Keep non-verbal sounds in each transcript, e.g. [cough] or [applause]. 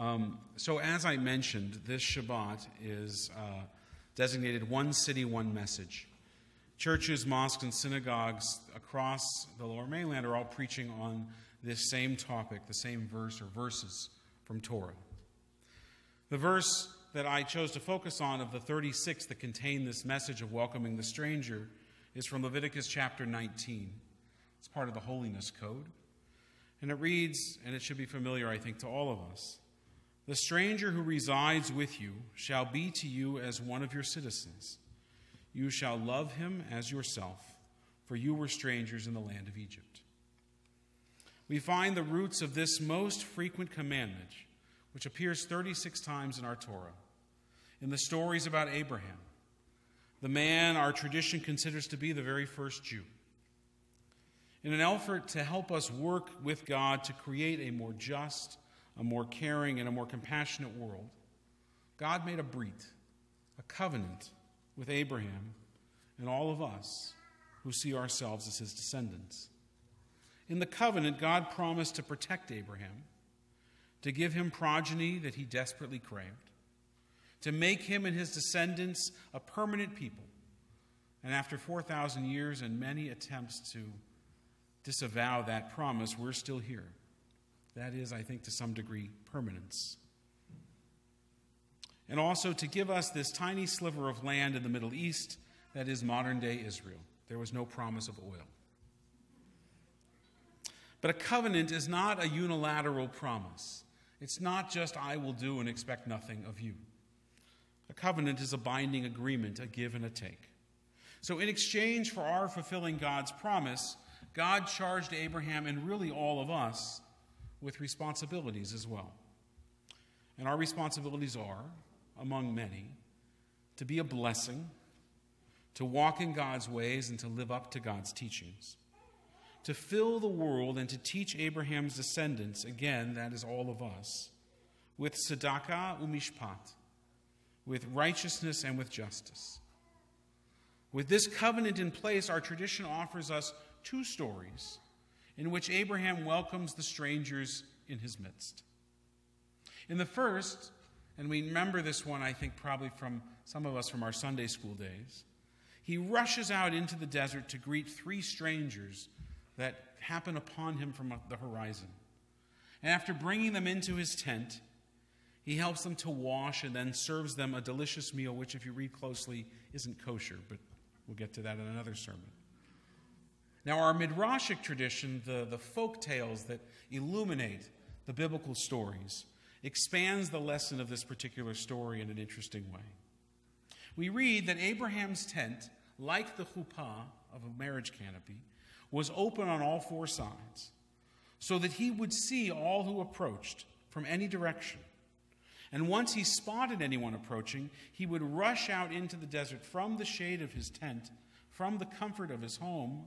Um, so, as I mentioned, this Shabbat is uh, designated One City, One Message. Churches, mosques, and synagogues across the lower mainland are all preaching on this same topic, the same verse or verses from Torah. The verse that I chose to focus on of the 36 that contain this message of welcoming the stranger is from Leviticus chapter 19. It's part of the Holiness Code. And it reads, and it should be familiar, I think, to all of us The stranger who resides with you shall be to you as one of your citizens. You shall love him as yourself, for you were strangers in the land of Egypt. We find the roots of this most frequent commandment, which appears 36 times in our Torah, in the stories about Abraham, the man our tradition considers to be the very first Jew. In an effort to help us work with God to create a more just, a more caring, and a more compassionate world, God made a brit, a covenant with Abraham and all of us who see ourselves as his descendants. In the covenant, God promised to protect Abraham, to give him progeny that he desperately craved, to make him and his descendants a permanent people. And after 4,000 years and many attempts to disavow that promise, we're still here. That is, I think, to some degree, permanence. And also to give us this tiny sliver of land in the Middle East that is modern day Israel. There was no promise of oil. But a covenant is not a unilateral promise. It's not just, I will do and expect nothing of you. A covenant is a binding agreement, a give and a take. So, in exchange for our fulfilling God's promise, God charged Abraham and really all of us with responsibilities as well. And our responsibilities are, among many, to be a blessing, to walk in God's ways, and to live up to God's teachings. To fill the world and to teach Abraham's descendants, again, that is all of us, with tzedakah umishpat, with righteousness and with justice. With this covenant in place, our tradition offers us two stories in which Abraham welcomes the strangers in his midst. In the first, and we remember this one, I think, probably from some of us from our Sunday school days, he rushes out into the desert to greet three strangers that happen upon him from the horizon. And after bringing them into his tent, he helps them to wash and then serves them a delicious meal, which, if you read closely, isn't kosher, but we'll get to that in another sermon. Now, our Midrashic tradition, the, the folk tales that illuminate the biblical stories, expands the lesson of this particular story in an interesting way. We read that Abraham's tent, like the chuppah of a marriage canopy, was open on all four sides, so that he would see all who approached from any direction. And once he spotted anyone approaching, he would rush out into the desert from the shade of his tent, from the comfort of his home,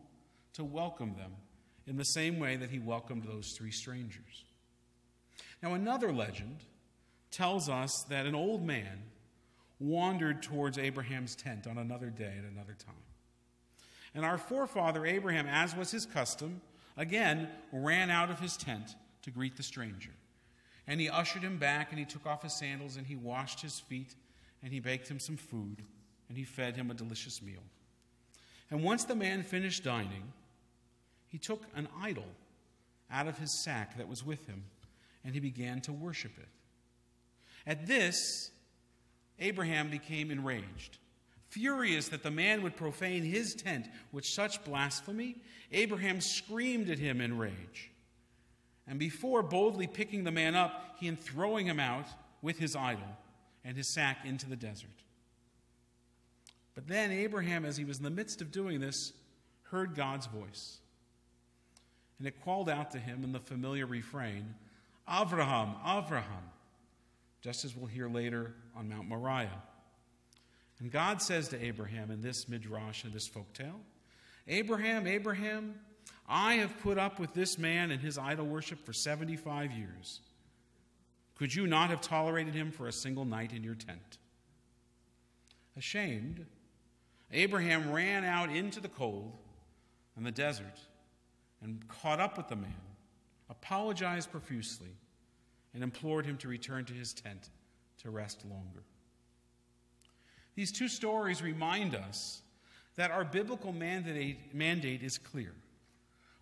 to welcome them in the same way that he welcomed those three strangers. Now, another legend tells us that an old man wandered towards Abraham's tent on another day at another time. And our forefather Abraham, as was his custom, again ran out of his tent to greet the stranger. And he ushered him back, and he took off his sandals, and he washed his feet, and he baked him some food, and he fed him a delicious meal. And once the man finished dining, he took an idol out of his sack that was with him, and he began to worship it. At this, Abraham became enraged. Furious that the man would profane his tent with such blasphemy, Abraham screamed at him in rage. And before boldly picking the man up, he and throwing him out with his idol and his sack into the desert. But then Abraham, as he was in the midst of doing this, heard God's voice and it called out to him in the familiar refrain, Avraham, Avraham, just as we'll hear later on Mount Moriah. And God says to Abraham in this midrash, and this folk tale, Abraham, Abraham, I have put up with this man and his idol worship for 75 years. Could you not have tolerated him for a single night in your tent? Ashamed, Abraham ran out into the cold and the desert and caught up with the man, apologized profusely, and implored him to return to his tent to rest longer. These two stories remind us that our biblical mandate, mandate is clear.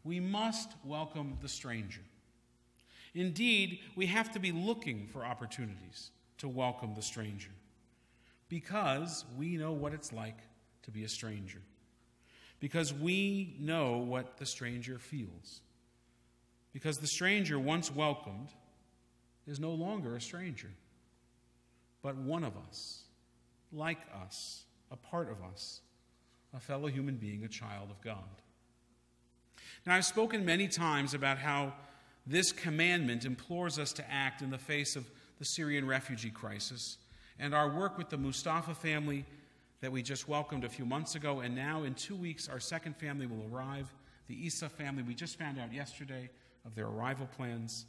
We must welcome the stranger. Indeed, we have to be looking for opportunities to welcome the stranger because we know what it's like to be a stranger, because we know what the stranger feels, because the stranger, once welcomed, is no longer a stranger, but one of us, like us, a part of us, a fellow human being, a child of God. Now, I've spoken many times about how this commandment implores us to act in the face of the Syrian refugee crisis and our work with the Mustafa family that we just welcomed a few months ago. And now, in two weeks, our second family will arrive. The Isa family, we just found out yesterday of their arrival plans.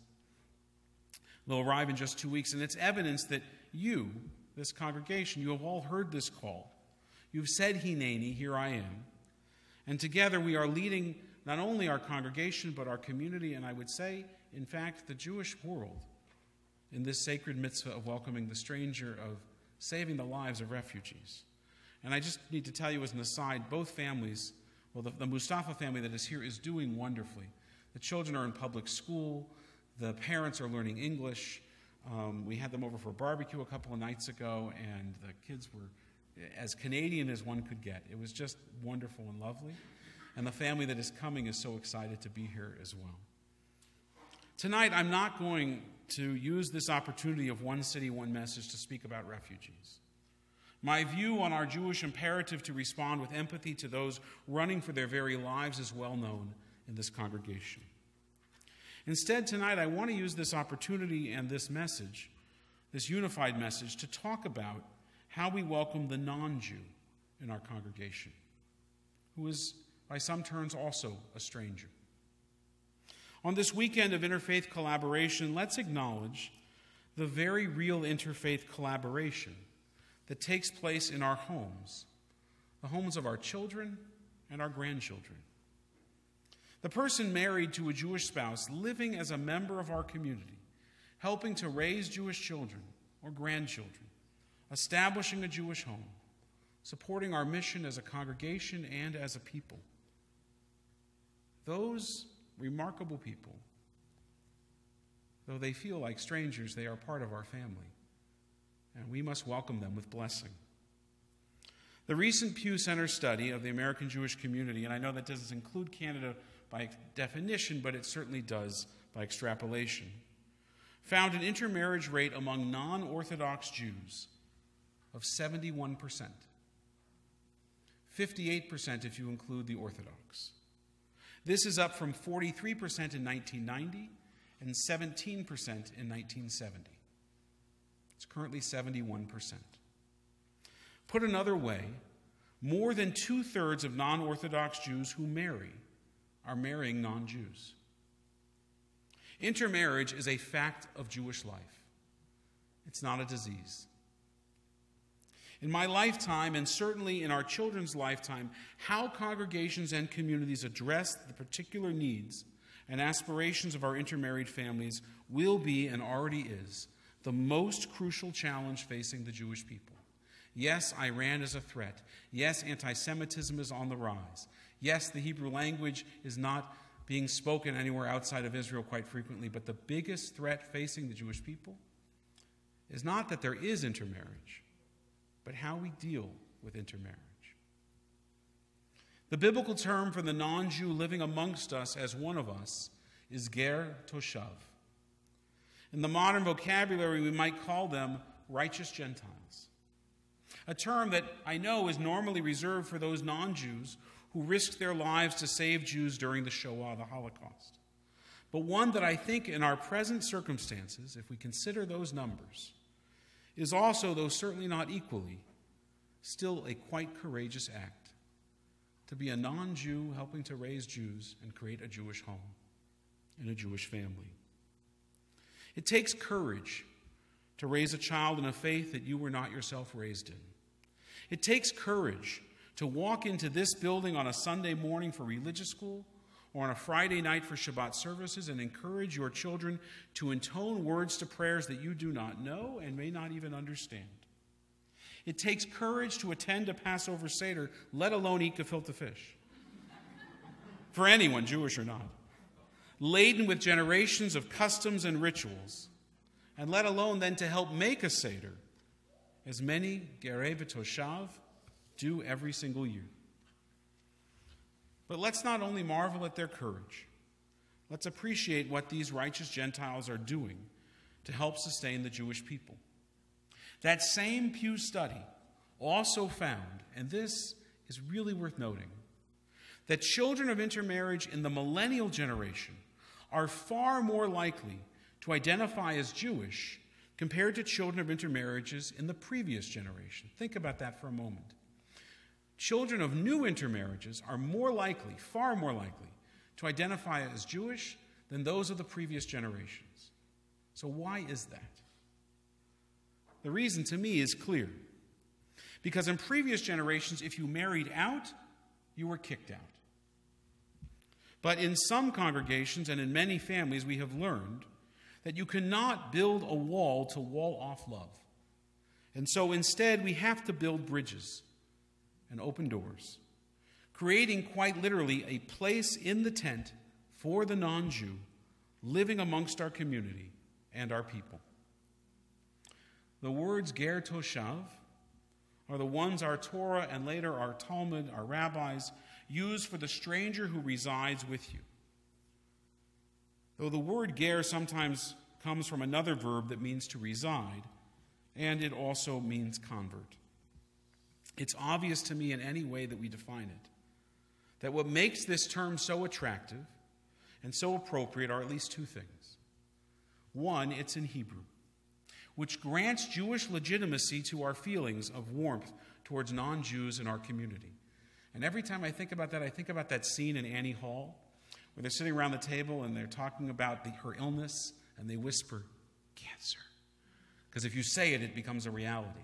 They'll arrive in just two weeks. And it's evidence that you, this congregation, you have all heard this call. You've said, Hineni, here I am. And together we are leading not only our congregation, but our community, and I would say, in fact, the Jewish world in this sacred mitzvah of welcoming the stranger, of saving the lives of refugees. And I just need to tell you as an aside both families, well, the, the Mustafa family that is here is doing wonderfully. The children are in public school, the parents are learning English. Um, we had them over for a barbecue a couple of nights ago, and the kids were as Canadian as one could get. It was just wonderful and lovely. And the family that is coming is so excited to be here as well. Tonight, I'm not going to use this opportunity of one city, one message to speak about refugees. My view on our Jewish imperative to respond with empathy to those running for their very lives is well known in this congregation. Instead, tonight, I want to use this opportunity and this message, this unified message, to talk about how we welcome the non Jew in our congregation, who is by some turns also a stranger. On this weekend of interfaith collaboration, let's acknowledge the very real interfaith collaboration that takes place in our homes, the homes of our children and our grandchildren. The person married to a Jewish spouse living as a member of our community, helping to raise Jewish children or grandchildren, establishing a Jewish home, supporting our mission as a congregation and as a people. Those remarkable people, though they feel like strangers, they are part of our family, and we must welcome them with blessing. The recent Pew Center study of the American Jewish community, and I know that doesn't include Canada by definition, but it certainly does by extrapolation, found an intermarriage rate among non Orthodox Jews of 71%. 58% if you include the Orthodox. This is up from 43% in 1990 and 17% in 1970. It's currently 71%. Put another way, more than two thirds of non Orthodox Jews who marry are marrying non Jews. Intermarriage is a fact of Jewish life, it's not a disease. In my lifetime, and certainly in our children's lifetime, how congregations and communities address the particular needs and aspirations of our intermarried families will be and already is the most crucial challenge facing the Jewish people. Yes, Iran is a threat. Yes, anti Semitism is on the rise. Yes, the Hebrew language is not being spoken anywhere outside of Israel quite frequently, but the biggest threat facing the Jewish people is not that there is intermarriage, but how we deal with intermarriage. The biblical term for the non Jew living amongst us as one of us is ger toshav. In the modern vocabulary, we might call them righteous Gentiles. A term that I know is normally reserved for those non Jews who risked their lives to save Jews during the Shoah, the Holocaust. But one that I think, in our present circumstances, if we consider those numbers, is also, though certainly not equally, still a quite courageous act to be a non Jew helping to raise Jews and create a Jewish home and a Jewish family. It takes courage to raise a child in a faith that you were not yourself raised in. It takes courage to walk into this building on a Sunday morning for religious school or on a Friday night for Shabbat services and encourage your children to intone words to prayers that you do not know and may not even understand. It takes courage to attend a Passover Seder, let alone eat gefilte fish. For anyone, Jewish or not. Laden with generations of customs and rituals, and let alone then to help make a Seder, as many Gerei Toshav do every single year. But let's not only marvel at their courage, let's appreciate what these righteous Gentiles are doing to help sustain the Jewish people. That same Pew study also found, and this is really worth noting, that children of intermarriage in the millennial generation are far more likely to identify as Jewish compared to children of intermarriages in the previous generation. Think about that for a moment. Children of new intermarriages are more likely, far more likely, to identify as Jewish than those of the previous generations. So, why is that? The reason to me is clear. Because in previous generations, if you married out, you were kicked out. But in some congregations and in many families, we have learned that you cannot build a wall to wall off love. And so instead, we have to build bridges and open doors, creating quite literally a place in the tent for the non Jew living amongst our community and our people. The words ger toshav are the ones our Torah and later our Talmud, our rabbis, use for the stranger who resides with you. Though the word ger sometimes comes from another verb that means to reside, and it also means convert. It's obvious to me in any way that we define it that what makes this term so attractive and so appropriate are at least two things. One, it's in Hebrew which grants Jewish legitimacy to our feelings of warmth towards non Jews in our community. And every time I think about that, I think about that scene in Annie Hall where they're sitting around the table and they're talking about the, her illness and they whisper, cancer. Because if you say it, it becomes a reality.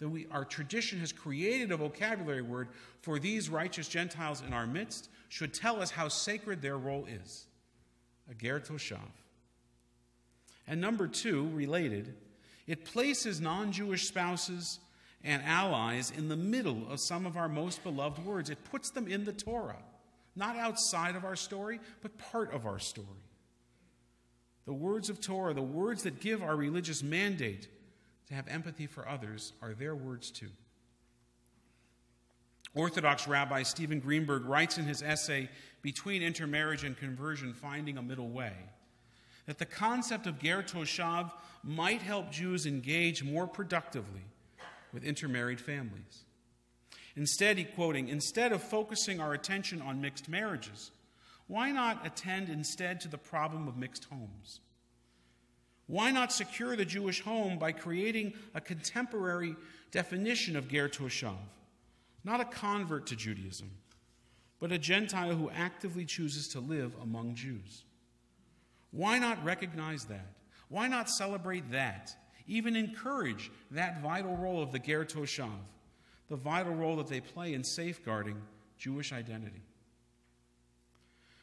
That we, our tradition has created a vocabulary word for these righteous Gentiles in our midst should tell us how sacred their role is. A ger toshav. And number two, related, it places non Jewish spouses and allies in the middle of some of our most beloved words. It puts them in the Torah, not outside of our story, but part of our story. The words of Torah, the words that give our religious mandate to have empathy for others, are their words too. Orthodox Rabbi Steven Greenberg writes in his essay, Between Intermarriage and Conversion Finding a Middle Way that the concept of ger toshav might help Jews engage more productively with intermarried families. Instead, he quoting, instead of focusing our attention on mixed marriages, why not attend instead to the problem of mixed homes? Why not secure the Jewish home by creating a contemporary definition of ger toshav, not a convert to Judaism, but a Gentile who actively chooses to live among Jews? Why not recognize that? Why not celebrate that? Even encourage that vital role of the Ger Toshav, the vital role that they play in safeguarding Jewish identity.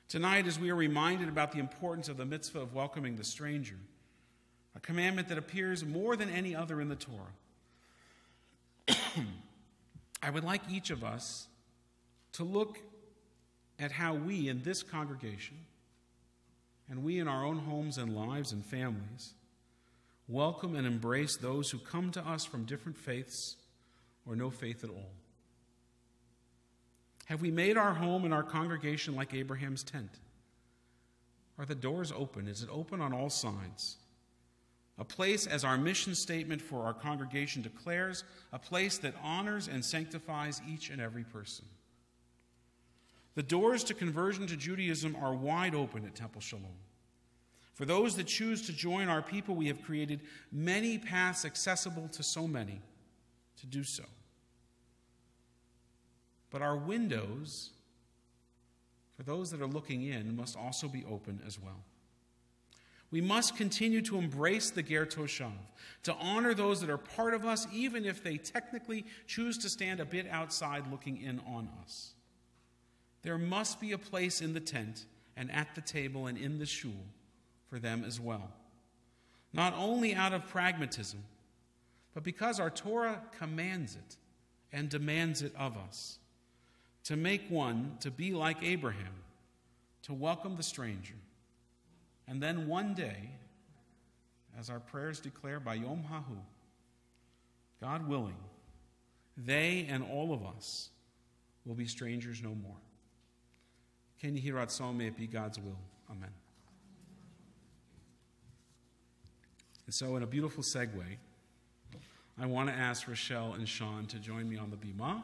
Tonight, as we are reminded about the importance of the mitzvah of welcoming the stranger, a commandment that appears more than any other in the Torah, [clears throat] I would like each of us to look at how we in this congregation and we in our own homes and lives and families welcome and embrace those who come to us from different faiths or no faith at all? Have we made our home and our congregation like Abraham's tent? Are the doors open? Is it open on all sides? A place, as our mission statement for our congregation declares, a place that honors and sanctifies each and every person. The doors to conversion to Judaism are wide open at Temple Shalom. For those that choose to join our people, we have created many paths accessible to so many to do so. But our windows, for those that are looking in, must also be open as well. We must continue to embrace the Ger Toshav, to honor those that are part of us, even if they technically choose to stand a bit outside looking in on us. there must be a place in the tent and at the table and in the shul for them as well. Not only out of pragmatism, but because our Torah commands it and demands it of us to make one to be like Abraham, to welcome the stranger. And then one day, as our prayers declare by Yom Hahu, God willing, they and all of us will be strangers no more. Ken yehi Ratzon? May it be God's will. Amen. And so, in a beautiful segue, I want to ask Rochelle and Sean to join me on the Bima,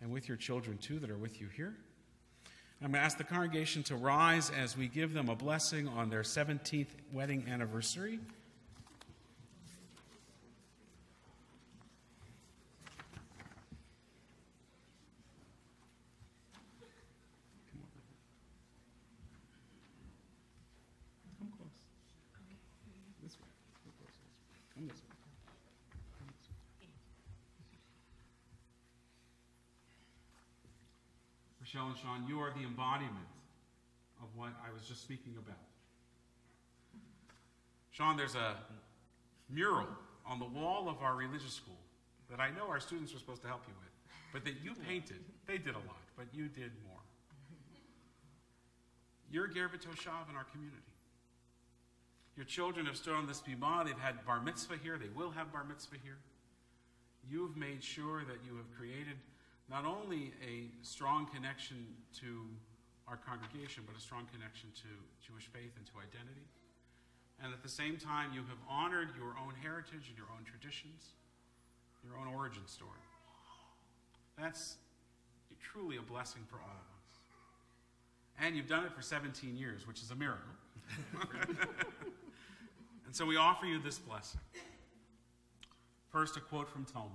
and with your children too that are with you here. I'm going to ask the congregation to rise as we give them a blessing on their 17th wedding anniversary. Michelle and Sean, you are the embodiment of what I was just speaking about. Sean, there's a mural on the wall of our religious school that I know our students were supposed to help you with, but that you painted. They did a lot, but you did more. You're Ger B'Toshav in our community. Your children have stood on this bima. They've had bar mitzvah here. They will have bar mitzvah here. You've made sure that you have created not only a strong connection to our congregation, but a strong connection to Jewish faith and to identity. And at the same time, you have honored your own heritage and your own traditions, your own origin story. That's truly a blessing for all of us. And you've done it for 17 years, which is a miracle. [laughs] and so we offer you this blessing. First, a quote from Talmud.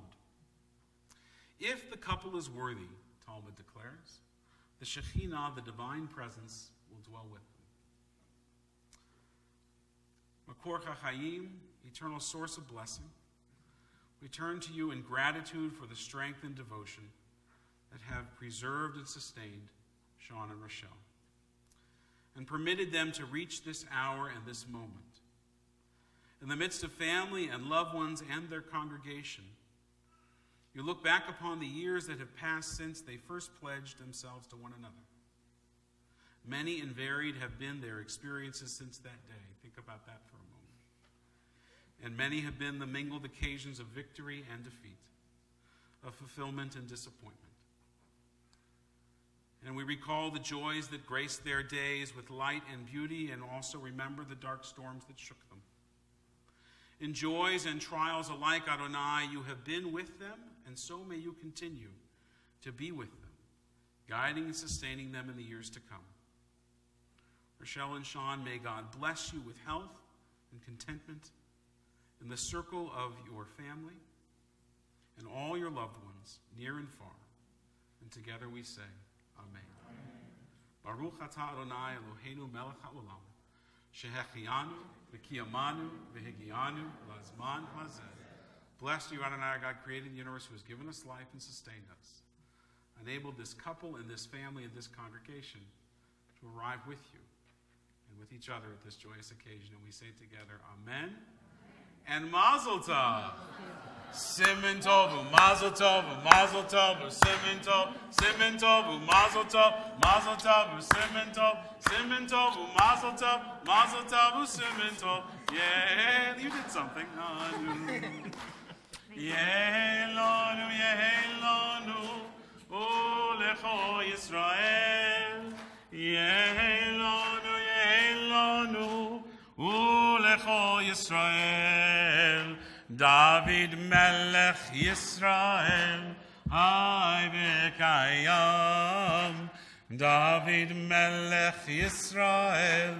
If the couple is worthy, Talmud declares, the Shekhinah, the divine presence, will dwell with them. Makor Chachayim, eternal source of blessing, we turn to you in gratitude for the strength and devotion that have preserved and sustained Sean and Rochelle, and permitted them to reach this hour and this moment. In the midst of family and loved ones and their congregation, you look back upon the years that have passed since they first pledged themselves to one another. Many and varied have been their experiences since that day. Think about that for a moment. And many have been the mingled occasions of victory and defeat, of fulfillment and disappointment. And we recall the joys that graced their days with light and beauty, and also remember the dark storms that shook them. In joys and trials alike, Adonai, you have been with them and so may you continue to be with them, guiding and sustaining them in the years to come. Rochelle and Sean, may God bless you with health and contentment in the circle of your family and all your loved ones, near and far. And together we say, Amen. Baruch atah Adonai Eloheinu melech haolam, shehechianu v'kiyamanu v'higianu lazman hazeh. Blessed you, Adonai, our God, created the universe, who has given us life and sustained us, enabled this couple and this family and this congregation to arrive with you and with each other at this joyous occasion. And we say together, Amen, and Mazel Tov. Simen Tovu, Mazel Tovu, Mazel Tovu, Simen Tovu, Simen Tovu, Mazel Tovu, Mazel Tovu, Simen Tovu, Simen Tovu, Mazel Tovu, Mazel Tovu, Simen Tovu. Yeah, you did something. Yehelonu, Yehelonu, yeah, oh, Yisrael. yeah, Yehelonu. ולכו ישראל. דוד מלך ישראל, היי וקיים. דוד מלך ישראל,